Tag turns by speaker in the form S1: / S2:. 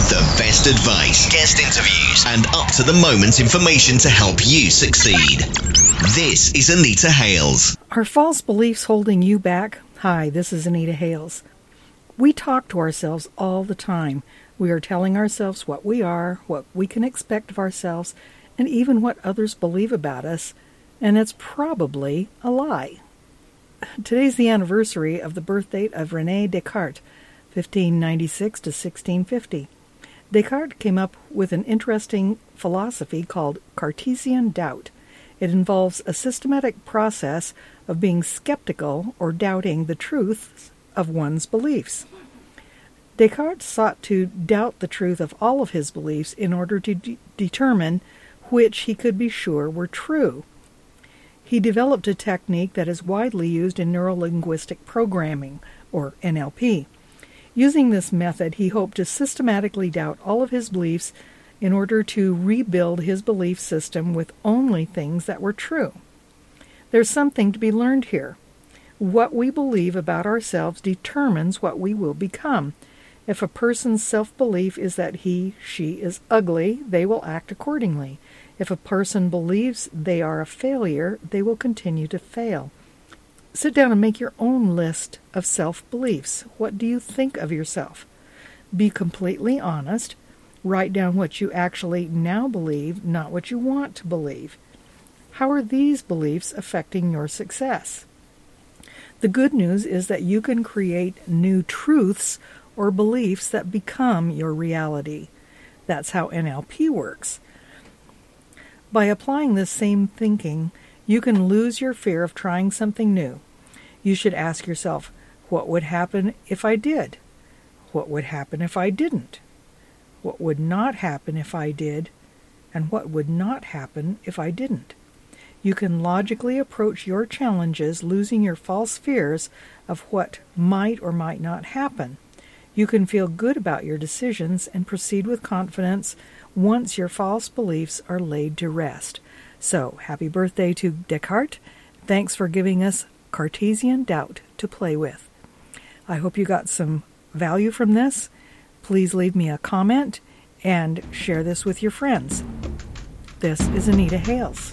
S1: with the best advice, guest interviews, and up to the moment information to help you succeed. This is Anita Hales.
S2: Are false beliefs holding you back? Hi, this is Anita Hales. We talk to ourselves all the time. We are telling ourselves what we are, what we can expect of ourselves, and even what others believe about us, and it's probably a lie. Today's the anniversary of the birth date of Rene Descartes, 1596 to 1650. Descartes came up with an interesting philosophy called Cartesian doubt. It involves a systematic process of being skeptical or doubting the truths of one's beliefs. Descartes sought to doubt the truth of all of his beliefs in order to de- determine which he could be sure were true. He developed a technique that is widely used in neurolinguistic programming, or NLP. Using this method, he hoped to systematically doubt all of his beliefs in order to rebuild his belief system with only things that were true. There's something to be learned here. What we believe about ourselves determines what we will become. If a person's self belief is that he, she is ugly, they will act accordingly. If a person believes they are a failure, they will continue to fail. Sit down and make your own list of self beliefs. What do you think of yourself? Be completely honest. Write down what you actually now believe, not what you want to believe. How are these beliefs affecting your success? The good news is that you can create new truths or beliefs that become your reality. That's how NLP works. By applying this same thinking, you can lose your fear of trying something new. You should ask yourself, what would happen if I did? What would happen if I didn't? What would not happen if I did? And what would not happen if I didn't? You can logically approach your challenges losing your false fears of what might or might not happen. You can feel good about your decisions and proceed with confidence once your false beliefs are laid to rest. So, happy birthday to Descartes. Thanks for giving us Cartesian doubt to play with. I hope you got some value from this. Please leave me a comment and share this with your friends. This is Anita Hales.